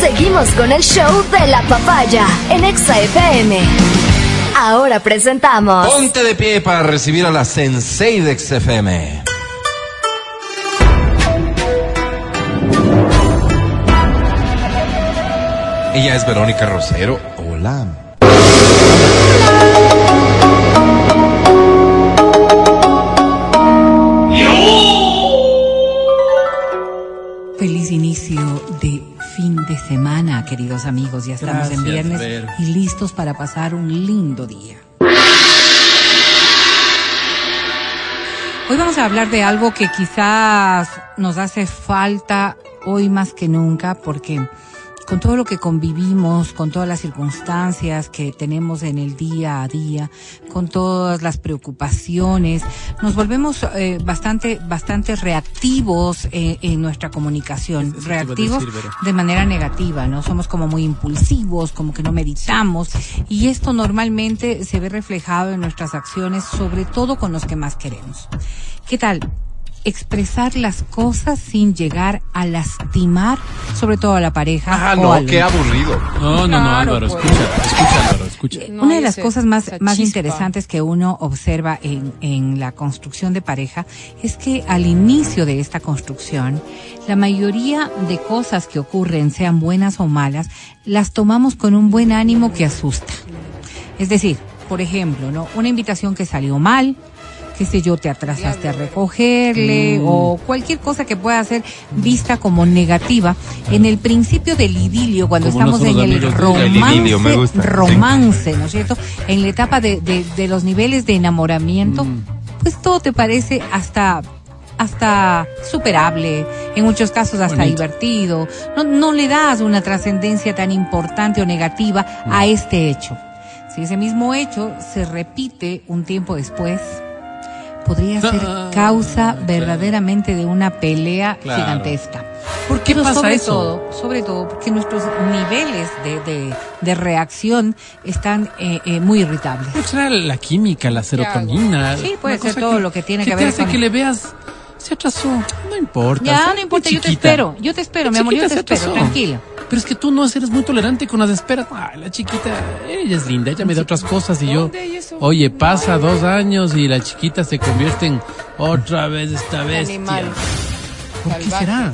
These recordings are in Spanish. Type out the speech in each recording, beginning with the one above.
Seguimos con el show de la papaya en Exa FM. Ahora presentamos. Ponte de pie para recibir a la Sensei de XFM. Ella es Verónica Rosero. Hola. Semana, queridos amigos. Ya estamos en viernes y listos para pasar un lindo día. Hoy vamos a hablar de algo que quizás nos hace falta hoy más que nunca porque con todo lo que convivimos, con todas las circunstancias que tenemos en el día a día, con todas las preocupaciones, nos volvemos eh, bastante, bastante reactivos eh, en nuestra comunicación, reactivos decir, de manera negativa, ¿no? Somos como muy impulsivos, como que no meditamos y esto normalmente se ve reflejado en nuestras acciones, sobre todo con los que más queremos. ¿Qué tal? Expresar las cosas sin llegar a lastimar, sobre todo a la pareja. Ah, o no, al qué aburrido. No, no, no, Claro, Álvaro, pues. escucha, escucha, Álvaro, escucha. No Una de las ese- cosas más, más chispa. interesantes que uno observa en, en la construcción de pareja es que al inicio de esta construcción, la mayoría de cosas que ocurren, sean buenas o malas, las tomamos con un buen ánimo que asusta. Es decir, por ejemplo, ¿no? Una invitación que salió mal, qué sé yo, te atrasaste a recogerle o cualquier cosa que pueda ser vista como negativa. En el principio del idilio, cuando Como estamos en el romance, El idilio, me gusta. romance, ¿no es cierto? En la etapa de, de, de los niveles de enamoramiento, pues todo te parece hasta hasta superable, en muchos casos hasta Bonito. divertido. No, no le das una trascendencia tan importante o negativa a este hecho. Si ese mismo hecho se repite un tiempo después, podría ser Ah, causa claro. verdaderamente de una pelea Claro. gigantesca. ¿Por qué Pero pasa sobre eso? todo, sobre todo porque nuestros niveles de, de, de reacción están eh, eh, muy irritables. Pero será la química, la serotonina. Sí, puede ser todo lo que tiene que te ver hace con- que le veas, se atrasó, no importa. Ya, no importa, yo te espero, yo te espero, mi amor, yo te espero, tranquila. Pero es que tú no eres muy tolerante con las esperas. Ah, la chiquita, ella es linda, ella me da otras cosas y yo, oye, pasa dos años y la chiquita se convierte en otra vez esta bestia. Animal. ¿Por qué será?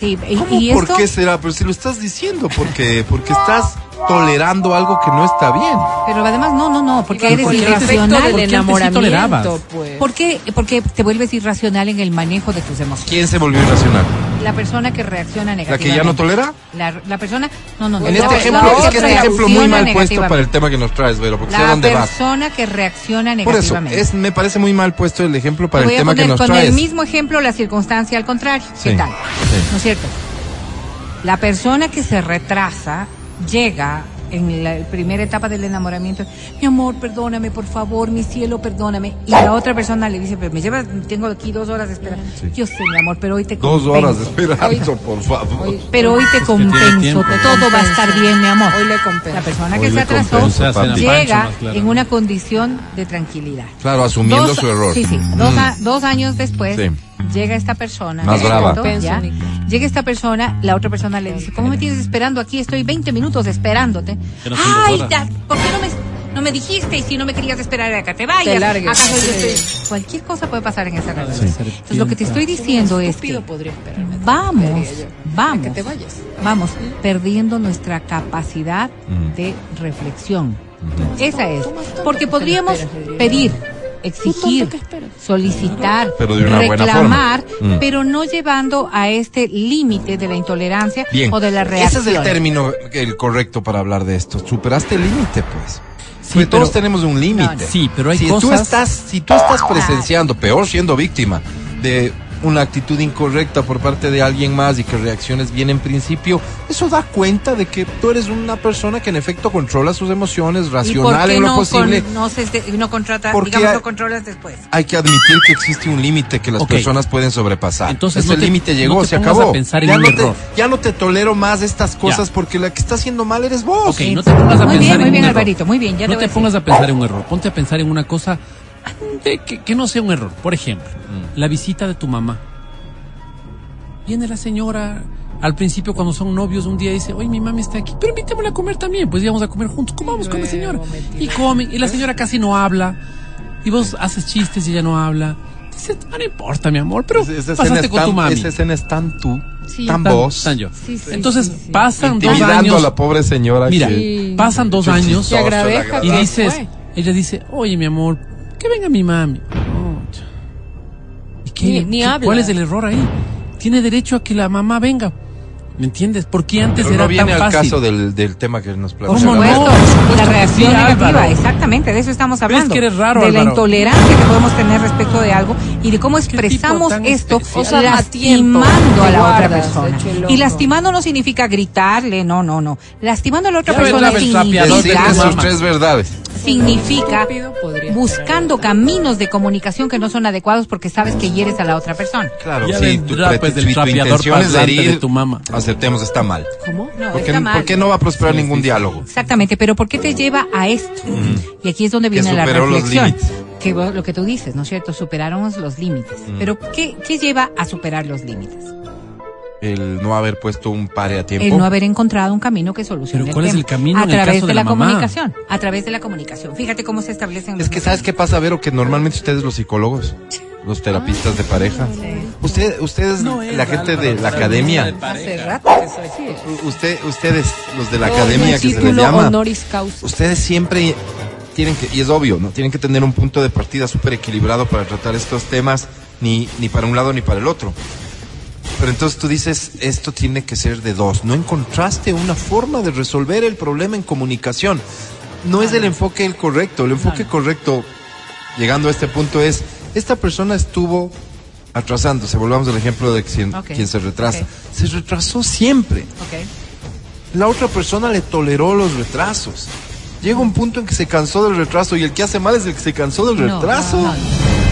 Sí, y, ¿Cómo? y ¿Por esto, qué será? Pero si lo estás diciendo, porque porque estás tolerando algo que no está bien. pero además no, no, no, porque eres por el efecto irracional. del ¿Por qué antes sí enamoramiento, tolerabas? pues. ¿Por qué? Porque te vuelves irracional en el manejo de tus emociones. ¿Quién se volvió irracional? La persona que reacciona ¿La negativamente. que ya no tolera? La, la persona, no, no, no. En la- este la ejemplo, es que es un ejemplo muy mal puesto negativamente. para el tema que nos traes, Vero, porque sé La dónde vas. persona que reacciona Por eso, negativamente. es, me parece muy mal puesto el ejemplo para el tema poner que nos con traes. el mismo ejemplo la circunstancia al contrario. ¿Qué Sí, tal? sí. ¿No es cierto? La persona que se retrasa llega en la primera etapa del enamoramiento, mi amor, perdóname, por favor, mi cielo, perdóname. Y la otra persona le dice, pero me llevas, tengo aquí dos horas de espera. Yo sé, mi amor, pero hoy te Dos compenso. horas esperando, por favor. Hoy- Pero hoy te compenso, tiempo. todo va a estar bien, mi amor. Hoy le compenso. La persona Hoy que se atrasó compenso, llega claro. en una condición de tranquilidad. Claro, asumiendo Dos- su error. Sí, sí. Dos, Mm. a- dos años después Sí. Llega esta persona. Más ¿no es brava. ¿Ya? Llega esta persona, la otra persona le dice, ¿cómo me tienes esperando aquí? Estoy 20 minutos esperándote. No Ay, ya, ¿por qué no me, no me dijiste? Y si no me querías esperar a que te vayas. Te largues. ¿Acaso yo Sí. estoy- Cualquier cosa puede pasar en esa relación. Entonces lo que te estoy diciendo es que Estúpido podría esperarme. vamos, vamos, Que te vayas. vamos perdiendo nuestra capacidad Mm. de reflexión. Esa es. Porque que podríamos pedir, exigir, solicitar, Pero de una buena reclamar, forma. Mm. pero no llevando a este límite de la intolerancia Bien. o de la Ese reacción. es el término el correcto para hablar de esto. Superaste el límite, pues. Sí, Porque todos tenemos un límite. Sí, pero hay si Tú cosas- estás, si tú estás presenciando, peor siendo víctima de una actitud incorrecta por parte de alguien más y que reacciones bien en principio, eso da cuenta de que tú eres una persona que en efecto controla sus emociones, ¿Y por racional en lo no, posible. con- no, se, no contrata, Porque digamos, hay- lo controlas después? Hay que admitir que existe un límite que las personas pueden sobrepasar. Entonces, Ese no te- límite llegó, no te se acabó. a pensar en ya, un no error. te, ya no te tolero más estas cosas porque la que está haciendo mal eres vos. Ok, no te pongas a Muy pensar bien, en muy un bien, error. Alvarito, muy bien, ya te no te decir. pongas a pensar en un error. Ponte a pensar en una cosa de que, que no sea un error. Por ejemplo, Mm. la visita de tu mamá. Viene la señora al principio cuando son novios un día dice, oye, mi mami está aquí, pero invitémosla a comer también, pues íbamos a comer juntos, comamos con la señora. Y comen, y la señora casi no habla, y vos haces chistes y ella no habla. Dice, "Ah, no importa, mi amor, pero Esa pasaste es con tu tan- mami. Esa escena es tan tú, Sí. tan Tan- vos, tan yo. Sí, sí, Entonces sí, sí. pasan dos años. a la pobre señora. Mira, que- pasan dos años y verdad. dices, ella dice, oye, mi amor, que venga mi mami. Oh. ¿Y qué- Ni- ni qué- habla. ¿Cuál es el error ahí? Tiene derecho a que la mamá venga. ¿Me entiendes? Porque antes Pero era no viene tan al fácil. caso del, del tema que nos Por plantea. ¿Cómo la la reacción Sí, negativa, Álvaro. exactamente, de eso estamos hablando. que eres raro, de la Álvaro. intolerancia que podemos tener respecto de algo y de cómo expresamos esto. O sea, lastimando a la otra guardas, persona. hecho el Y lastimando no significa gritarle, no, no, no. Lastimando a la otra Ya persona la de Decirle sus tres verdades. Significa buscando caminos de comunicación que no son adecuados porque sabes que hieres a la otra persona. Claro, Ya si vendrá, tu, pues, si tu intención es herir, de tu mamá. aceptemos, está mal. ¿Cómo? No, ¿Por qué, está mal. por qué no va a prosperar ningún diálogo? Exactamente, pero ¿por qué te lleva a esto? Y aquí es donde Que viene la los reflexión. Que lo que tú dices, ¿no es cierto? Superáramos los límites. Pero ¿qué, ¿qué lleva a superar los límites? El no haber puesto un pare a tiempo. El no haber encontrado un camino que solucione Pero ¿cuál es tema. el camino a en el través caso de, de la, comunicación, a través de la comunicación. Fíjate cómo se establecen Es que ¿sabes qué pasa, Vero? Que normalmente ustedes los psicólogos, los terapistas de pareja, usted, ustedes, la gente de la academia, Hace rato que soy así. usted, ustedes, los de la academia el que se les llama, honoris causa. ustedes siempre tienen que, y es obvio, ¿no? Tienen que tener un punto de partida súper equilibrado para tratar estos temas, ni, ni para un lado ni para el otro. Pero entonces tú dices, esto tiene que ser de dos. No encontraste una forma de resolver el problema en comunicación. No es el enfoque el correcto. El enfoque correcto, llegando a este punto, es, esta persona estuvo atrasándose. Volvamos al ejemplo de quien, se retrasa. Se retrasó siempre. La otra persona le toleró los retrasos. Llega un punto en que se cansó del retraso y el que hace mal es el que se cansó del No, retraso. no, no.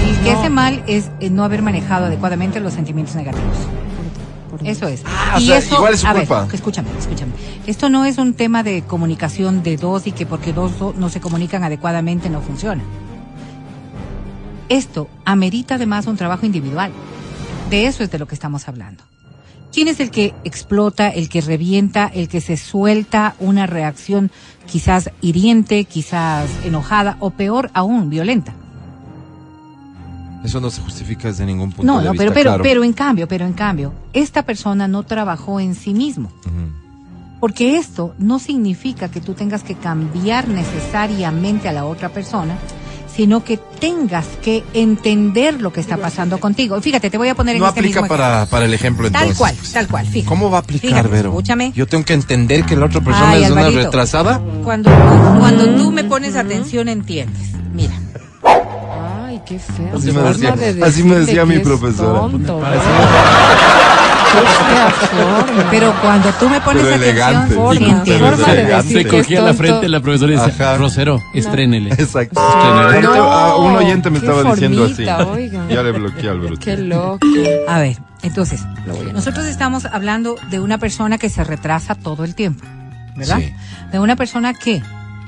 El que hace mal es eh, no haber manejado adecuadamente los sentimientos negativos. Eso es. Ah, o sea, igual es su a ver, culpa. escúchame, escúchame. Esto no es un tema de comunicación de dos y que porque dos do- no se comunican adecuadamente no funciona. Esto amerita además un trabajo individual. De eso es de lo que estamos hablando. ¿Quién es el que explota, el que revienta, el que se suelta una reacción quizás hiriente, quizás enojada o peor aún, violenta? Eso no se justifica desde ningún punto No, de no, vista. pero, pero, claro. pero en cambio, pero en cambio, esta persona no trabajó en sí mismo. Porque esto no significa que tú tengas que cambiar necesariamente a la otra persona, sino que tengas que entender lo que está pasando contigo. Fíjate, te voy a poner en No este aplica mismo para, para el ejemplo Tal entonces. cual, tal cual, fíjate. ¿Cómo va a aplicar, Fíjate, Vero? escúchame. Yo tengo que entender que la otra persona Ay, es una retrasada. Cuando, cuando tú me pones atención, entiendes. Mira, qué feo. Así me decía- de así me decirle decía mi profesora. tonto, pero cuando tú me pones Pero elegante, atención, sí, sí entiendes. forma de elegante. decir Se cogía la frente la profesora y decía, Ajá. Rosero, estrénele. Exacto. Estrénele. Ah, un oyente me estaba diciendo así. Ya le bloqueé al bruto. Qué loco. A ver, entonces, a- nosotros estamos hablando de una persona que se retrasa todo el tiempo, ¿verdad? Sí. De una persona que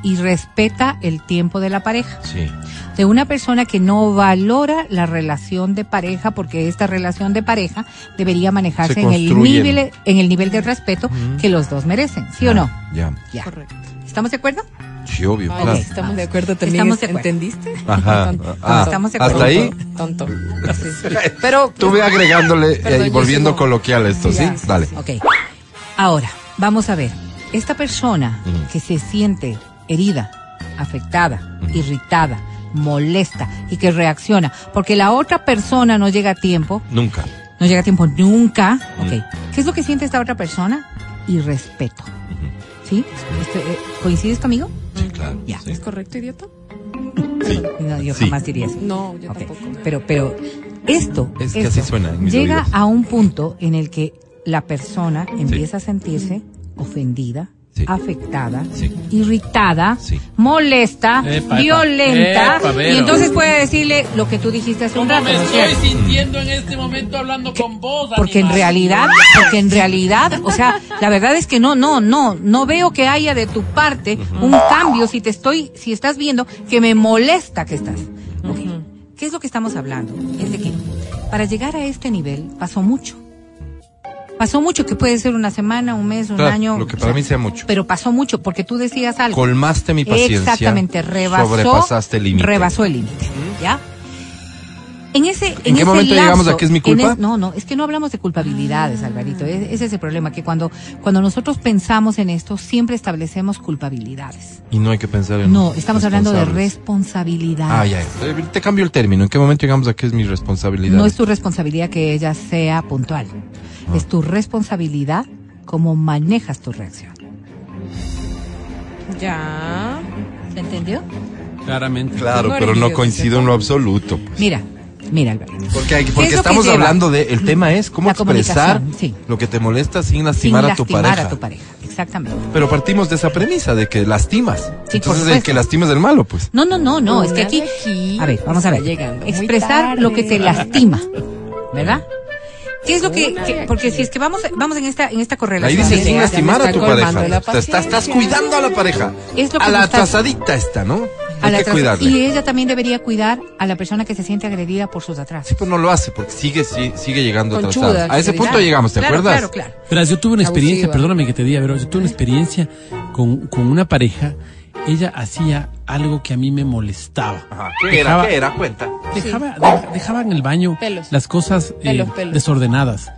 y respeta el tiempo de la pareja, Sí. de una persona que no valora la relación de pareja porque esta relación de pareja debería manejarse Se en el nivel en el nivel de respeto que los dos merecen, ¿sí o no? Ya. Ya. Correcto. ¿Estamos de acuerdo? Sí, obvio, Ay, claro. estamos de acuerdo también. Estamos de acuerdo. ¿Entendiste? Ajá. Tonto. Ah, Estamos de acuerdo. hasta ahí. Tonto. Sí. Pero Tuve agregándole Perdón, eh, y volviendo sigo. coloquial esto, ¿sí? Ya, sí, Dale. Ok. Ahora, vamos a ver. Esta persona que se siente herida, afectada, irritada, molesta y que reacciona porque la otra persona no llega a tiempo, Nunca. no llega a tiempo nunca, ok. ¿Qué es lo que siente esta otra persona? Irrespeto. ¿Sí? Este, eh, ¿Coincides conmigo? Sí, claro. Ya. Sí. ¿es correcto, idiota? No, yo Sí. jamás diría eso. No, yo tampoco. Pero, pero esto, Es que esto así suena en mis llega oídos. a un punto en el que la persona empieza a sentirse ofendida, Sí. afectada, Sí. irritada, Sí. molesta, Epa, violenta, Epa, y entonces puede decirle lo que tú dijiste hace un rato. este momento hablando con vos? Porque en realidad, porque en realidad, o sea, la verdad es que no, no, no, no veo que haya de tu parte un cambio si te estoy, si estás viendo que me molesta que estás. Ok. ¿Qué es lo que estamos hablando? Es de que para llegar a este nivel pasó mucho. Pasó mucho, que puede ser una semana, un mes, un Claro, año. lo que o para sea, mí sea mucho. Pero pasó mucho, porque tú decías algo. Colmaste mi paciencia. Exactamente, rebasó. Sobrepasaste el límite. Rebasó el límite, ¿ya? En ese, en, qué ese momento llegamos a que es mi culpa? es- no, no, es que no hablamos de culpabilidades, Alvarito. Es- ese es el problema, que cuando, cuando nosotros pensamos en esto, siempre establecemos culpabilidades. Y no hay que pensar en. No, estamos hablando de responsabilidad. Ah, ya. ya. Te cambio el término. ¿En qué momento llegamos a que es mi responsabilidad? No es tu responsabilidad que ella sea puntual. Ah. Es tu responsabilidad cómo manejas tu reacción. Ya. ¿Se entendió? Claramente. Claro, Tengo pero no coincido en lo absoluto. pues. Mira, mira, Alvarito. Porque, hay- ¿Qué porque es estamos hablando de. El tema es cómo La expresar sí. lo que te molesta sin Sin lastimar a tu lastimar pareja. a tu pareja. Exactamente. Pero partimos de esa premisa de que lastimas. Sí, Entonces el que lastima es el malo, pues. No, no, no, no, es que aquí, a ver, vamos a ver, llegando expresar lo que te lastima, ¿verdad? ¿Qué es lo que, que- porque si es que vamos, vamos en esta, en esta Ahí correlación. dice Sí, sin lastimar a tu pareja. Te estás, estás cuidando a la pareja. Es lo que a la trazadita está, ¿no? a Hay la que cuidarle. y ella también debería cuidar a la persona que se siente agredida por sus atrás. Sí, pero no lo hace porque sigue, sí- sigue llegando Conchuda, atrasada. A ese punto llegamos, ¿te claro, acuerdas? Claro, claro. Verás, yo tuve una experiencia, Abusiva. perdóname que te diga, pero yo tuve una experiencia con, con una pareja. Ella hacía algo que a mí me molestaba. Ajá. Dejaba- era? Cuenta. Dejaba, deja- dejaba en el baño Pelos. las cosas eh, Pelos, desordenadas.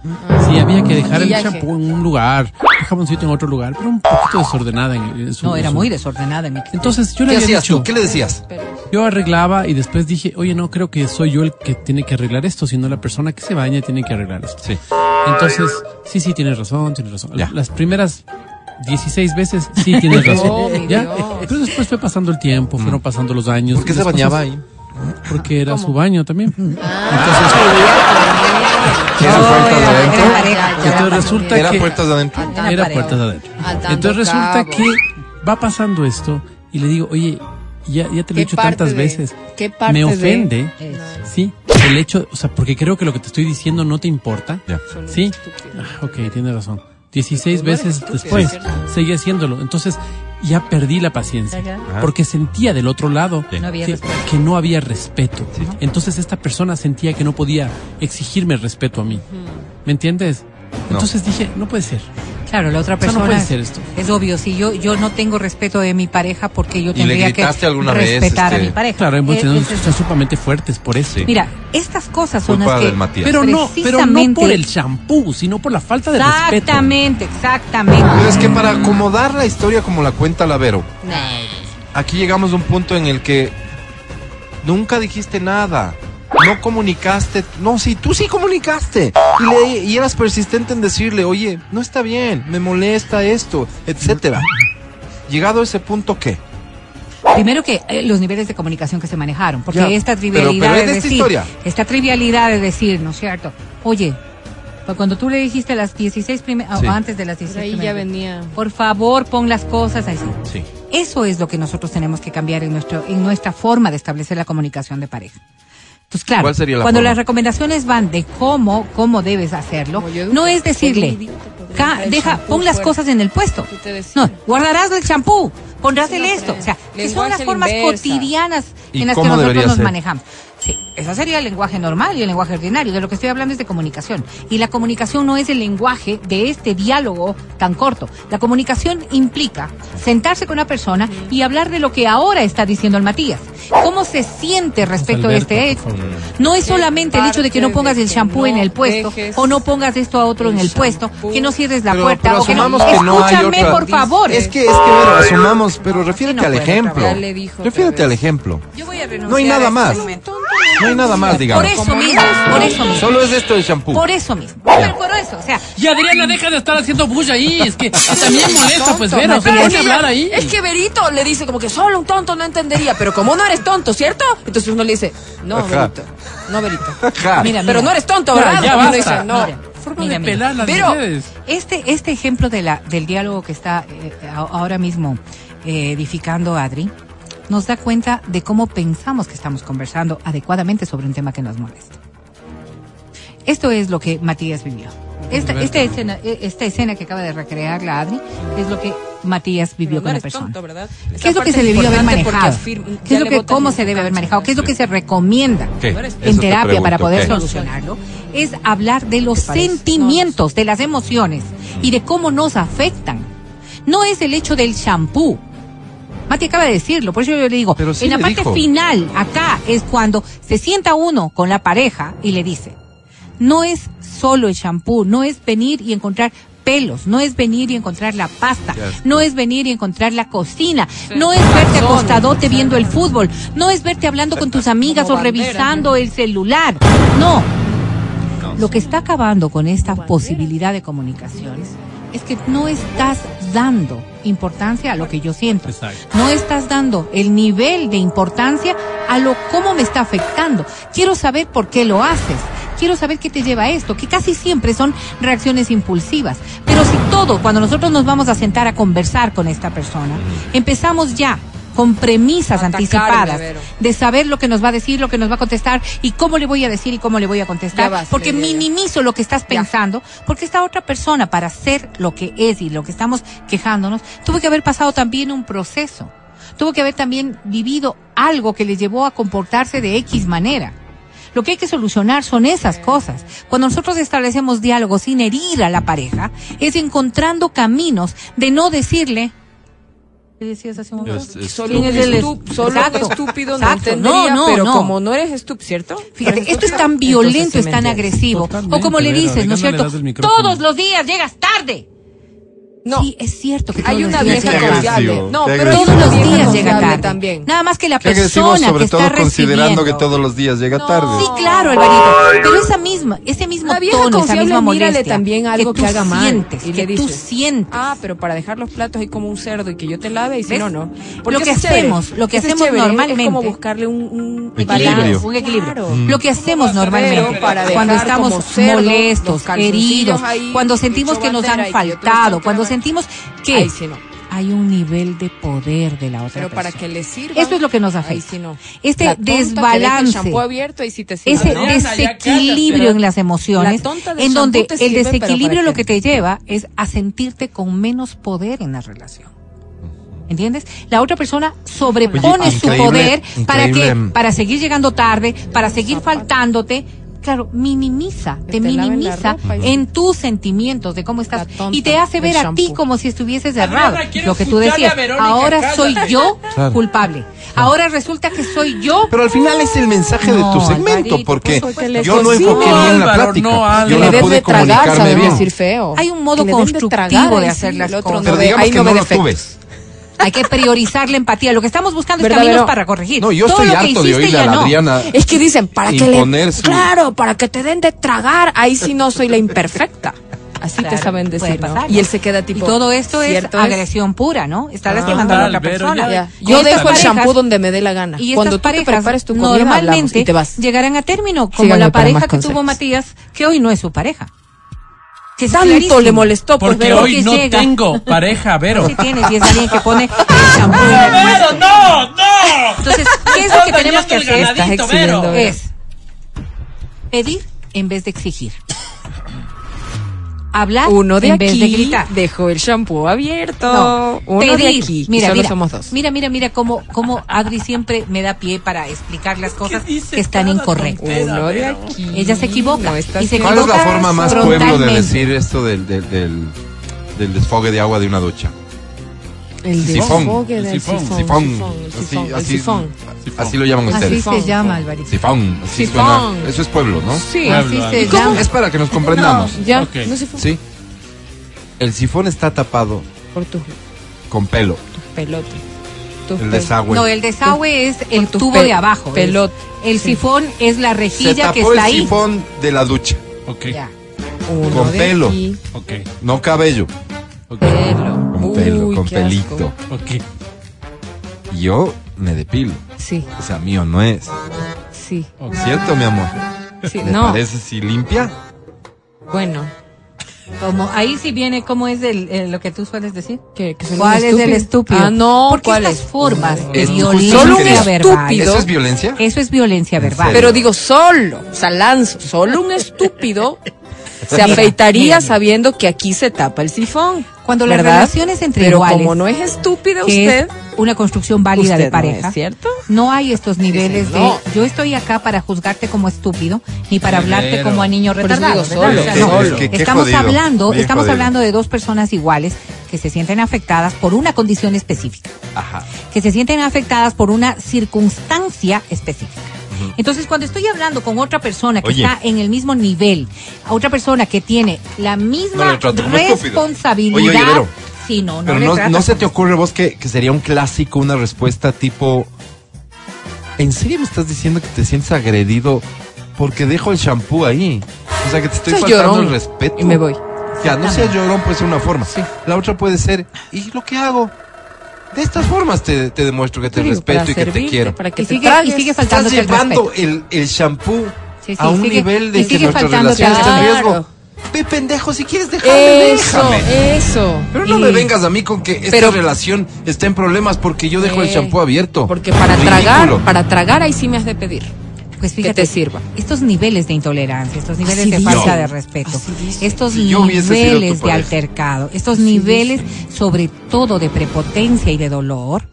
Sí, había que dejar el champú en un lugar, dejaba un sitio en otro lugar, pero un poquito desordenada. En, en su- No, en era su- muy desordenada en mi Entonces yo le ¿Qué había hacías dicho, tú? ¿Qué le decías? yo arreglaba y después dije, oye, no creo que soy yo el que tiene que arreglar esto, sino la persona que se baña tiene que arreglar esto. Sí. Entonces, sí, sí, tienes razón, tienes razón. Ya. Las primeras 16 veces, sí, tienes razón. Oh, ¿Ya? Pero después fue pasando el tiempo, fueron pasando los años. Mm. ¿Por qué se bañaba ahí? Porque era su baño también. ¿Eran No, puertas era- adentro? era pareja, ya. Entonces resulta ¿Era que... puertas adentro? Atando Era puertas adentro. Atando Entonces resulta cabo. que va pasando esto y le digo, oye, ya, ya te lo he ¿Qué dicho tantas de- veces. qué parte Me de- ofende, Eso. sí, el hecho, o sea, porque creo que lo que te estoy diciendo no te importa. Ya. Sí. Ah, ok, tiene razón. 16 veces después seguí haciéndolo. Entonces ya perdí la paciencia. Ajá. Porque sentía del otro lado Sí. No había que, respeto. que no había respeto. Entonces esta persona sentía que no podía exigirme respeto a mí. ¿Me entiendes? No. Entonces dije, no puede ser. Claro, la otra O sea, no persona. puede ser esto. Es obvio, si yo, yo no tengo respeto de mi pareja, porque yo tendría que gritaste alguna vez, respetar a este, mi pareja. Claro, es- son sumamente fuertes por eso. Sí. Mira, estas cosas son Culpa las que. Pero no, pero no por el champú, sino por la falta de respeto. Exactamente, exactamente. Pero es que para acomodar la historia como la cuenta Lavero, aquí llegamos a un punto en el que nunca dijiste nada. No comunicaste. No, sí, tú sí comunicaste. Y, le, y eras persistente en decirle, oye, no está bien, me molesta esto, etcétera. Llegado a ese punto, ¿qué? Primero que eh, los niveles de comunicación que se manejaron, porque Ya, esta trivialidad pero es de esta decir, historia. esta trivialidad de decir, ¿no es cierto? Oye, cuando tú le dijiste las 16 primeras, Sí. antes de las 16 Ahí ya venía. Por favor, pon las cosas así. Sí. Eso es lo que nosotros tenemos que cambiar en, nuestro, en nuestra forma de establecer la comunicación de pareja. Pues claro, ¿Cuál sería la cuando forma? las recomendaciones van de cómo, cómo debes hacerlo, yo no es decirle, ca- deja, pon las fuera. cosas en el puesto. No, guardarás el champú, pondrás el esto. O sea, que son las formas inversa. cotidianas ¿Y en las que nosotros nos ser? manejamos. Sí, eso sería el lenguaje normal y el lenguaje ordinario. De lo que estoy hablando es de comunicación. Y la comunicación no es el lenguaje de este diálogo tan corto. La comunicación implica sentarse con una persona y hablar de lo que ahora está diciendo el Matías. ¿Cómo se siente respecto a este hecho? No es solamente el hecho de que no pongas el no en el puesto o no pongas esto a otro en el puesto, que no cierres la Pero- puerta pero o que no... asumamos que no hay Escúchame, otra- por favor. Es que, es que, bueno, asumamos, pero refiérete no al ejemplo. ya le dijo Refiérete al ejemplo. Yo voy a renunciar No hay nada más. momento. No hay nada más, digamos. Por eso mismo, por eso mismo. Solo es esto el shampoo. Por eso mismo. Pero por eso, o sea, Y Adriana, deja de estar haciendo bulla ahí. Es que, también molesta, pues, Vero. Se pone a hablar ahí. Es que Berito le dice como que solo un tonto no entendería, pero como no eres tonto, ¿cierto? Entonces uno le dice, no, Ajá. Berito, no, Berito. Ajá. Mira, Pero no eres tonto, ¿verdad? ya basta. dice, no. Mira. Forma Mira, de mira. pelar las Pero- este, este ejemplo de la, del diálogo que está eh, ahora mismo eh, edificando Adri nos da cuenta de cómo pensamos que estamos conversando adecuadamente sobre un tema que nos molesta. Esto es lo que Matías vivió. esta, esta, escena, eh, esta escena que acaba de recrear la Adri es lo que Matías vivió no con la persona. tonto. ¿Qué es lo que se debió haber manejado? ¿Qué es lo que, cómo se debe haber manejado? ¿Qué es lo que se recomienda ¿Qué? En te terapia pregunto, para poder ¿qué? solucionarlo? Es hablar de los sentimientos, de las emociones y de cómo nos afectan. No es el hecho del shampoo. Mati acaba de decirlo, por eso yo le digo, Pero sí en la parte dijo. final, acá, es cuando se sienta uno con la pareja y le dice, no es solo el shampoo, no es venir y encontrar pelos, no es venir y encontrar la pasta, no es venir y encontrar la cocina, no es verte acostadote viendo el fútbol, no es verte hablando con tus amigas o revisando el celular, no. Lo que está acabando con esta posibilidad de comunicación es que no estás dando importancia a lo que yo siento. Exacto. No estás dando el nivel de importancia a lo cómo me está afectando. Quiero saber por qué lo haces. Quiero saber qué te lleva a esto, que casi siempre son reacciones impulsivas. Pero si todo, cuando nosotros nos vamos a sentar a conversar con esta persona, empezamos ya con premisas anticipadas Vero. de saber lo que nos va a decir, lo que nos va a contestar y cómo le voy a decir y cómo le voy a contestar, vas, porque Lidia, ya. minimizo lo que estás pensando, porque esta otra persona para ser lo que es y lo que estamos quejándonos, tuvo que haber pasado también un proceso, tuvo que haber también vivido algo que le llevó a comportarse de X manera. Lo que hay que solucionar son esas cosas. Cuando nosotros establecemos diálogos sin herir a la pareja, es encontrando caminos de no decirle, ¿qué decías hace un momento? Es- es- Solo un, ¿Quién es el estu- est- solo Exacto. estúpido no entendería, No, no, pero no. como no eres estúpido, ¿cierto? Fíjate, ¿Eres esto es estúpido? tan violento, Entonces es tan agresivo. Totalmente, o como le dices, ¿no es cierto? Todos los días llegas tarde. No, Sí, es cierto que hay todos una los días vieja Qué llega tarde. confiable. No, pero Todos los días llega tarde. también. Nada más que la persona que sobre está todo considerando que todos los días llega No. tarde. Sí, claro, Alvarito. Pero esa misma, ese mismo La vieja tono, esa misma mírale también algo que, tú haga mal. sientes, y que le tú sientes. Ah, pero para dejar los platos ahí como un cerdo y que yo te lave y si ¿Ves? no, no. Lo que hacemos, lo que hacemos chévere, normalmente. Es como buscarle un, un Equilibrio. Un equilibrio. Claro. Lo que hacemos normalmente para cuando estamos molestos, ahí, cuando sentimos que nos han que faltado, que cuando lavar. Sentimos que Ahí sí no. hay un nivel de poder de la otra Pero para que le sirva. Esto es lo que nos afecta. sí no. Este el desbalance, shampoo abierto y sí te sirve, ese ¿no? desequilibrio en las emociones, La tonta del en donde te el sirve, desequilibrio ¿para lo que te lleva es a sentirte con menos poder en la relación. ¿Entiendes? La otra persona sobrepone Oye, su increíble, poder para increíble. que para seguir llegando tarde, para seguir faltándote. Claro, minimiza, te la minimiza en tus sentimientos de cómo estás La y te hace ver a ti como si estuvieses errado. Lo que tú decías, Verónica, ahora soy yo Claro. culpable. Ahora resulta que soy yo Pero al final es el mensaje de tu segmento, Alvarito, porque pues, yo no enfoqué bien la Álvaro, plática. no, yo Que no le pude de tragar, comunicarme sabe bien. decir feo. Hay un modo den de constructivo tragar, de hacer sí, las cosas. Pero digamos ahí que no lo defectos. Hay que priorizar la empatía. Lo que estamos buscando es ¿Verdad, caminos para corregir. No, yo Todo estoy lo que de hiciste oírle a ya la no. Adriana. Es que dicen, para que le... su- Claro, para que te den de tragar. Ahí sí no soy la imperfecta. Así Claro, te saben decir, ¿no? pasar, Y él se queda tipo... Y todo esto es ¿cierto agresión pura, ¿no? Está Ah, lastimando a la otra persona. Ya. Yo dejo el shampoo donde me dé la gana. Y Cuando tú te prepares tu comida, normalmente y te vas. llegarán a término, como Síganme la pareja que tuvo. Matías, que hoy no es su pareja. Que es Tanto clarísimo. le molestó, pues, Porque Vero, hoy que no llega. tengo pareja, Vero. Sí tienes, y es alguien que pone el shampoo. Vero, no, no. Entonces, ¿qué es lo que tenemos que hacer? Estás ganadito. Vero. Es pedir en vez de exigir. Hablar Uno de en vez de aquí gritar. dejó el shampoo abierto. No, Uno de pedir. aquí. y Mira, solo mira, somos dos. mira, mira, mira cómo, cómo Adri siempre me da pie para explicar las cosas que están incorrectas. Uno de aquí. Ella se equivoca. No está y se ¿Cuál es la equivoca forma más pueblo de decir esto del, del, del, del desfogue de agua de una ducha? El del Sifón. sifón. Sifón. sifón, el Así, sifón, el así, sifón. así lo llaman Así ustedes. se Sifón. llama, Alvarito. Sifón. Así Sifón. suena. Eso es pueblo, ¿no? Sí. Pueblo, Así se llama. Es para que nos comprendamos. Ya, no sifón. Sí. El sifón está tapado Por tus con pelo. pelotas. Tus El pe- desagüe. No, el desagüe es el tu tubo de abajo. pelot- El sí. sifón es la Se rejilla que el está ahí. sifón de la ducha. Ok, con de pelo. aquí, ok, No cabello. Ok, pelo. Con Uy, pelo, con qué asco. pelito. ok. Y yo me depilo. Sí, O sea, mío no es. sí, ¿Cierto, mi amor? sí. ¿Le No, parece si limpia? bueno. Como, ahí sí viene, ¿cómo es el, el- lo que tú sueles decir? ¿Qué, que ¿Cuál es el estúpido? Ah, no, Porque ¿cuál estas es? formas de Es violencia Solo un verbal. estúpido. ¿Eso es violencia? Eso es violencia verbal. Pero digo solo, o sea, lanzo, solo un estúpido se afeitaría sabiendo que aquí se tapa el sifón. Cuando las ¿verdad? relaciones entre Pero iguales, como no es estúpida que usted, es una construcción válida usted de no pareja, es, ¿cierto? no hay estos niveles no. de yo estoy acá para juzgarte como estúpido ni para hablarte como a niño retardado. solo, O sea, no. es que estamos jodido, hablando, bien estamos jodido. hablando de dos personas iguales que se sienten afectadas por una condición específica, Ajá. que se sienten afectadas por una circunstancia específica. Entonces, cuando estoy hablando con otra persona que Oye. está en el mismo nivel, a otra persona que tiene la misma responsabilidad, Oye, oye, Vero, sí, no, no Pero le no, tratas no se te ocurre vos que, que sería un clásico, una respuesta tipo, ¿en serio me estás diciendo que te sientes agredido porque dejo el shampoo ahí? O sea, que te estoy faltando llorón el respeto. y me voy. Ya, no seas llorón puede ser una forma. La otra puede ser, ¿y lo que hago? De estas formas te, te demuestro que te respeto y que te quiero. Para que Y te sigue- y sigue Estás llevando el, el shampoo Sí, sí, a un sigue- nivel de que nuestra relación está en riesgo. Ve, pendejo, si quieres dejarme, Eso, déjame. eso. Pero no Y- me vengas a mí con que esta Pero- relación está en problemas porque yo dejo el shampoo abierto. Porque para Ridículo. tragar, para tragar ahí sí me has de pedir. Pues que fíjate, te sirva. Estos niveles de intolerancia, estos niveles Así de dice. falta de respeto, estos Si niveles de altercado, estos niveles sobre todo de prepotencia y de dolor,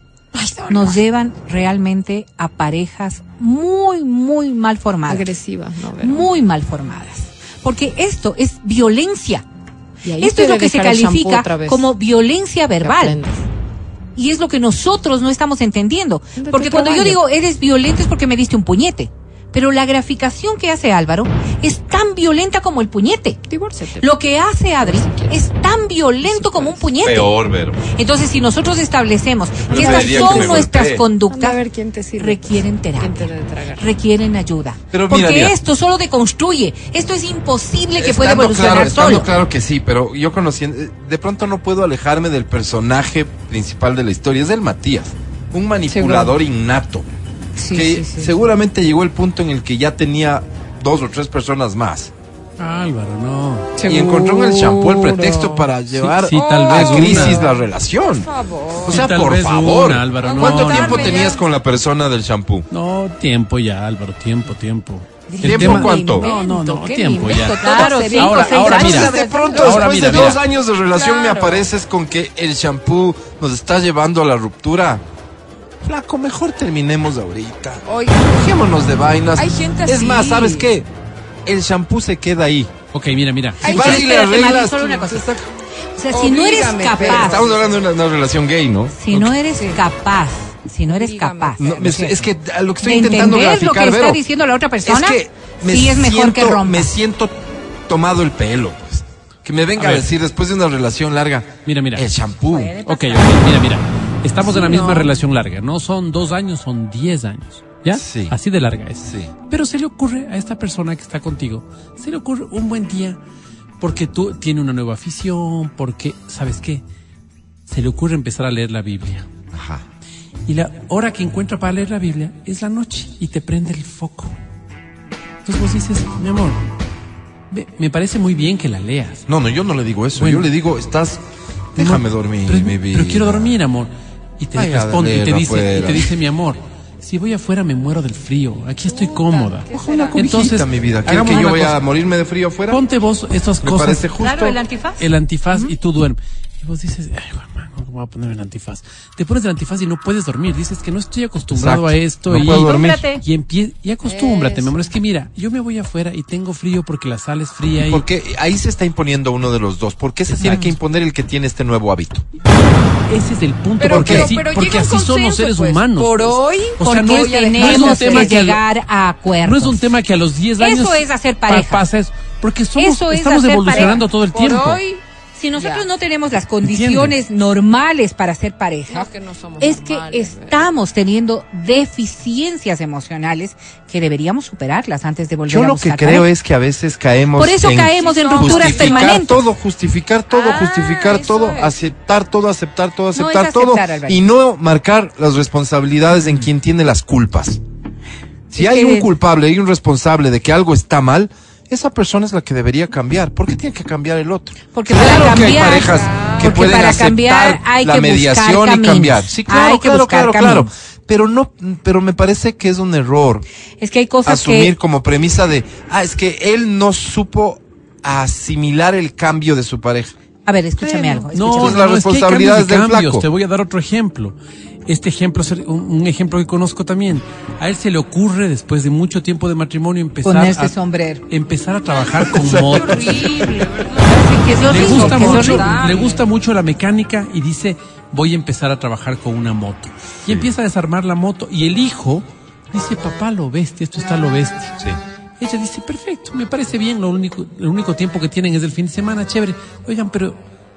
nos llevan realmente a parejas muy, muy mal formadas. Agresiva, ¿no? Muy mal formadas. Porque esto es violencia. Y Esto es lo que se califica como violencia Que verbal. Y es lo que nosotros no estamos entendiendo. Porque cuando yo digo eres violento es porque me diste un puñete. Pero la graficación que hace Álvaro es tan violenta como el puñete. Divórciate. Lo que hace Adri es tan violento como un puñete. Peor, Vero. Entonces, si nosotros establecemos que estas que son nuestras golpee. Conductas, a ver quién te sirve. requieren terapia requieren ayuda. Pero Porque mira, esto solo deconstruye. Esto es imposible que pueda evolucionar claro, estando solo. claro que sí, pero yo conociendo, eh, de pronto no puedo alejarme del personaje principal de la historia, es el Matías, un manipulador innato, Sí, que sí, sí. seguramente llegó el punto en el que ya tenía dos o tres personas más Álvaro, no. y encontró en el champú el pretexto para llevar sí, tal a vez crisis una. la relación. Por favor. O sea, Sí, tal por vez favor, una, Álvaro, no, ¿cuánto no. tiempo tenías ya. con la persona del champú? No, tiempo ya, Álvaro, tiempo, tiempo. El ¿Tiempo tema- cuánto? No, no, no, ¿Qué tiempo ya. Claro, cinco, Ahora- mira. De pronto, Ahora después mira, de mira. dos años de relación, me Claro. apareces con que el shampoo nos está llevando a la ruptura. Flaco, mejor terminemos ahorita. Oiga, Dejémonos de vainas. Hay gente Es más, ¿sabes qué? El shampoo se queda ahí. Ok, mira, mira. Si vas y le espérate, Mati, arreglas. solo una tú- cosa. está- O sea, si no eres capaz, Estamos hablando de una, una relación gay, ¿no? si no eres capaz, si no eres Dígame. capaz No, me- es que a lo que estoy de intentando entender lo graficar, que está Vero, diciendo la otra persona, es que me sí es mejor que rompa. Me siento tomado el pelo, pues. Que me venga A decir después de una relación larga. Mira, mira. El shampoo. Ok, ok, mira, mira. Estamos en la Sí, misma no. relación larga. No son dos años, son diez años. ¿Ya? Sí. Así de larga es. Sí. Pero se le ocurre a esta persona que está contigo, se le ocurre un buen día porque tú tiene una nueva afición, porque, ¿sabes qué? Se le ocurre empezar a leer la Biblia. Ajá. Y la hora que encuentra para leer la Biblia es la noche y te prende el foco. Entonces vos dices, mi amor, me parece muy bien que la leas. No, no, yo no le digo eso. Bueno. yo le digo, estás. Déjame Amor, dormir, pero, mi vida. pero quiero dormir, amor. Y te Ay, responde y te dice, y te dice, mi amor, si voy afuera me muero del frío. Aquí estoy cómoda. Una cobijita, mi vida. ¿Quieres que yo vaya cosa. a morirme de frío afuera? Ponte vos estas Me cosas. parece justo. Claro, el antifaz. el antifaz y tú duermes. Y vos dices, ay, ¿cómo voy a poner el antifaz? Te pones el antifaz y no puedes dormir. Dices que no estoy acostumbrado Exacto. a esto. No y, puedo dormir. Y, empie- y acostúmbrate, mi amor. Es que mira, yo me voy afuera y tengo frío porque la sal es fría. Y, Porque ahí se está imponiendo uno de los dos. ¿Por qué se Exacto. tiene que imponer el que tiene este nuevo hábito? ese es el punto. Pero- porque pero- así, pero porque así somos consenso, seres pues. humanos. Por hoy, o sea, no porque es, no es un tema que llegar a acuerdos. No es un tema que a los 10 años. Eso es hacer pareja. pa- pasa eso. Porque somos, Eso es estamos evolucionando pareja. todo el por tiempo. hoy, Si nosotros Ya. no tenemos las condiciones normales para ser pareja, No, que no somos es que estamos teniendo deficiencias emocionales que deberíamos superarlas antes de volver Yo a lo que creo pareja. es que a veces caemos Por eso en caemos en rupturas permanentes. todo, justificar todo, Ah, justificar todo, es. aceptar todo, aceptar todo, aceptar todo y no marcar las responsabilidades en quien tiene las culpas. Si Es hay un culpable y un responsable de que algo está mal, esa persona es la que debería cambiar. ¿Por qué tiene que cambiar el otro? Porque claro para que hay cambiar, parejas que porque pueden para aceptar cambiar hay la que mediación y cambiar. Sí, claro, Hay que claro, buscar claro. Pero no, pero me parece que es un error Es que hay cosas asumir que como premisa de, ah, es que él no supo asimilar el cambio de su pareja. A ver, escúchame algo. No, escúchame. Pues las no, es que hay responsabilidades cambios y del cambios. flaco. Te voy a dar otro ejemplo. Este ejemplo es un, ejemplo que conozco también. A él se le ocurre, después de mucho tiempo de matrimonio, empezar Ponerse a, sombrero. empezar a trabajar con motos. Le gusta, que es mucho, horrible. le gusta mucho la mecánica y dice, voy a empezar a trabajar con una moto. Y empieza a desarmar la moto y el hijo dice, papá, lo bestia, esto está lo bestia. Sí. Ella dice, perfecto, me parece bien, lo único, el único tiempo que tienen es el fin de semana, chévere. Oigan, pero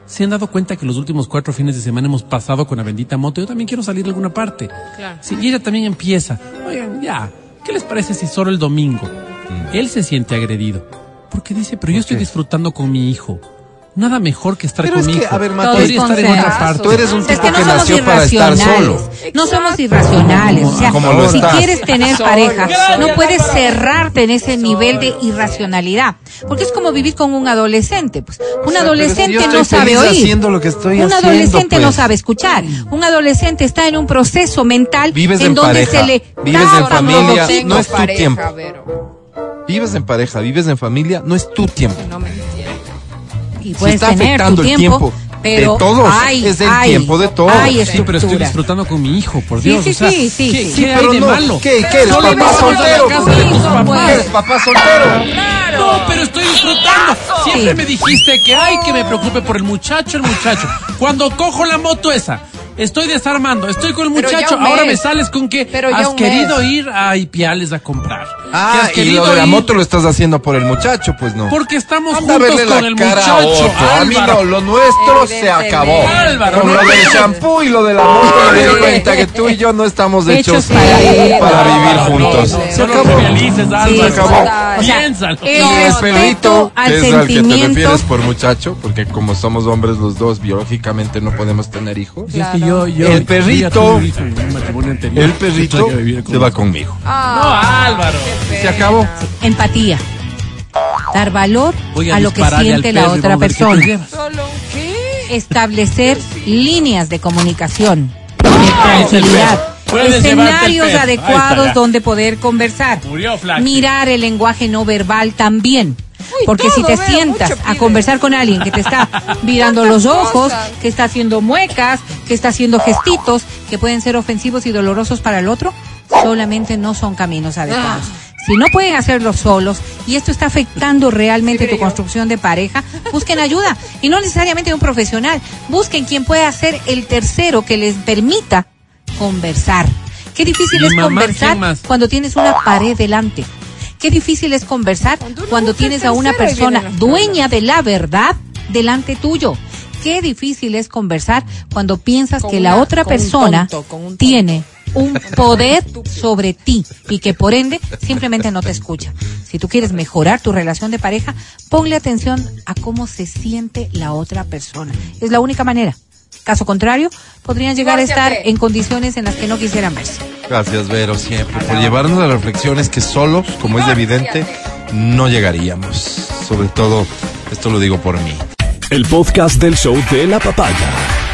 se han dado cuenta que los últimos cuatro fines de semana hemos pasado con la bendita moto. Yo también quiero salir a alguna parte. Claro. Sí, y ella también empieza. Oigan, ya, ¿qué les parece si solo el domingo? Él se siente agredido. Porque dice, pero yo estoy disfrutando con mi hijo. Nada mejor que estar Pero con es que, a ver, Mato, Podría Todos estar en otra consensos. parte. Tú eres un Es tipo que no que somos nació para estar irracionales. solo. No somos irracionales. O sea, Como lo si estás. quieres tener pareja, no puedes cerrarte en ese nivel de irracionalidad. Porque es como vivir con un adolescente. Pues. Un sea, adolescente si no sabe oír. haciendo lo que estoy un haciendo, adolescente no sabe escuchar. Un adolescente está en un proceso mental Vives en, en donde pareja, se le vives en familia, no es tu pareja, tiempo. Vero. Vives en pareja, vives en familia, no es tu tiempo. No me. Y puedes está tener afectando tu el tiempo, tiempo pero de todos, hay- es el hay- tiempo de todos. hay Sí, pero estoy disfrutando con mi hijo, por Sí, Dios. sí, o sea, sí, sí, ¿qué, sí. qué hay pero de no, malo? ¿qué? ¿Qué eres, papá soltero? Hijo, papás. pues. ¿Eres papá soltero? No, pero estoy disfrutando. Siempre Sí. me dijiste que hay que me preocupe por el muchacho, el muchacho. Cuando cojo la moto esa, estoy desarmando, estoy con el muchacho, ahora me sales con que Pero has querido mes. ir a Ipiales a comprar. Ah, has y lo de la ir moto lo estás haciendo por el muchacho, pues no. Porque estamos Anda juntos con el muchacho. a. A mí no, lo nuestro se acabó. Álvaro, Con no lo del shampoo y lo de la moto me di cuenta que tú y yo no estamos hechos, Hechos para vivir. para vivir No, juntos. no. Se acabó. felices, Álvaro. Se acabó. O sea, Piénsalo. el Y el perrito, al que es al que te refieres por muchacho, porque como somos hombres los dos, biológicamente no podemos tener hijos. Si es que yo, yo, El perrito- hijo anterior. El perrito se va conmigo. Ah, No, Álvaro. Se acabó. Empatía. Dar valor Voy a, lo que siente la otra persona. llevas. ¿Solo un qué? Establecer líneas de comunicación. Escenarios adecuados donde poder conversar. Murió. Mirar el lenguaje no verbal también. Porque si te sientas mucho a conversar con alguien que te está mirando los ojos, cosas. que está haciendo muecas, que está haciendo gestitos que pueden ser ofensivos y dolorosos para el otro, solamente no son caminos adecuados. Si no pueden hacerlo solos y esto está afectando realmente Sí, tu yo. construcción de pareja, busquen ayuda y no necesariamente un profesional. Busquen quien pueda ser el tercero que les permita conversar. Qué difícil Mi es mamá, conversar cuando tienes una pared delante. Qué difícil es conversar Cuando tienes a una persona dueña de la verdad delante tuyo. Qué difícil es conversar cuando piensas Con que la otra un persona tonto, un tiene un poder sobre ti y que por ende simplemente no te escucha. Si tú quieres mejorar tu relación de pareja, ponle atención a cómo se siente la otra persona. Es la única manera. Caso contrario, podrían llegar a estar en condiciones en las que no quisieran verse. Gracias, Vero, siempre, por llevarnos a reflexiones que solos, como es evidente, no llegaríamos. Sobre todo, esto lo digo por mí. El podcast del show de la papaya.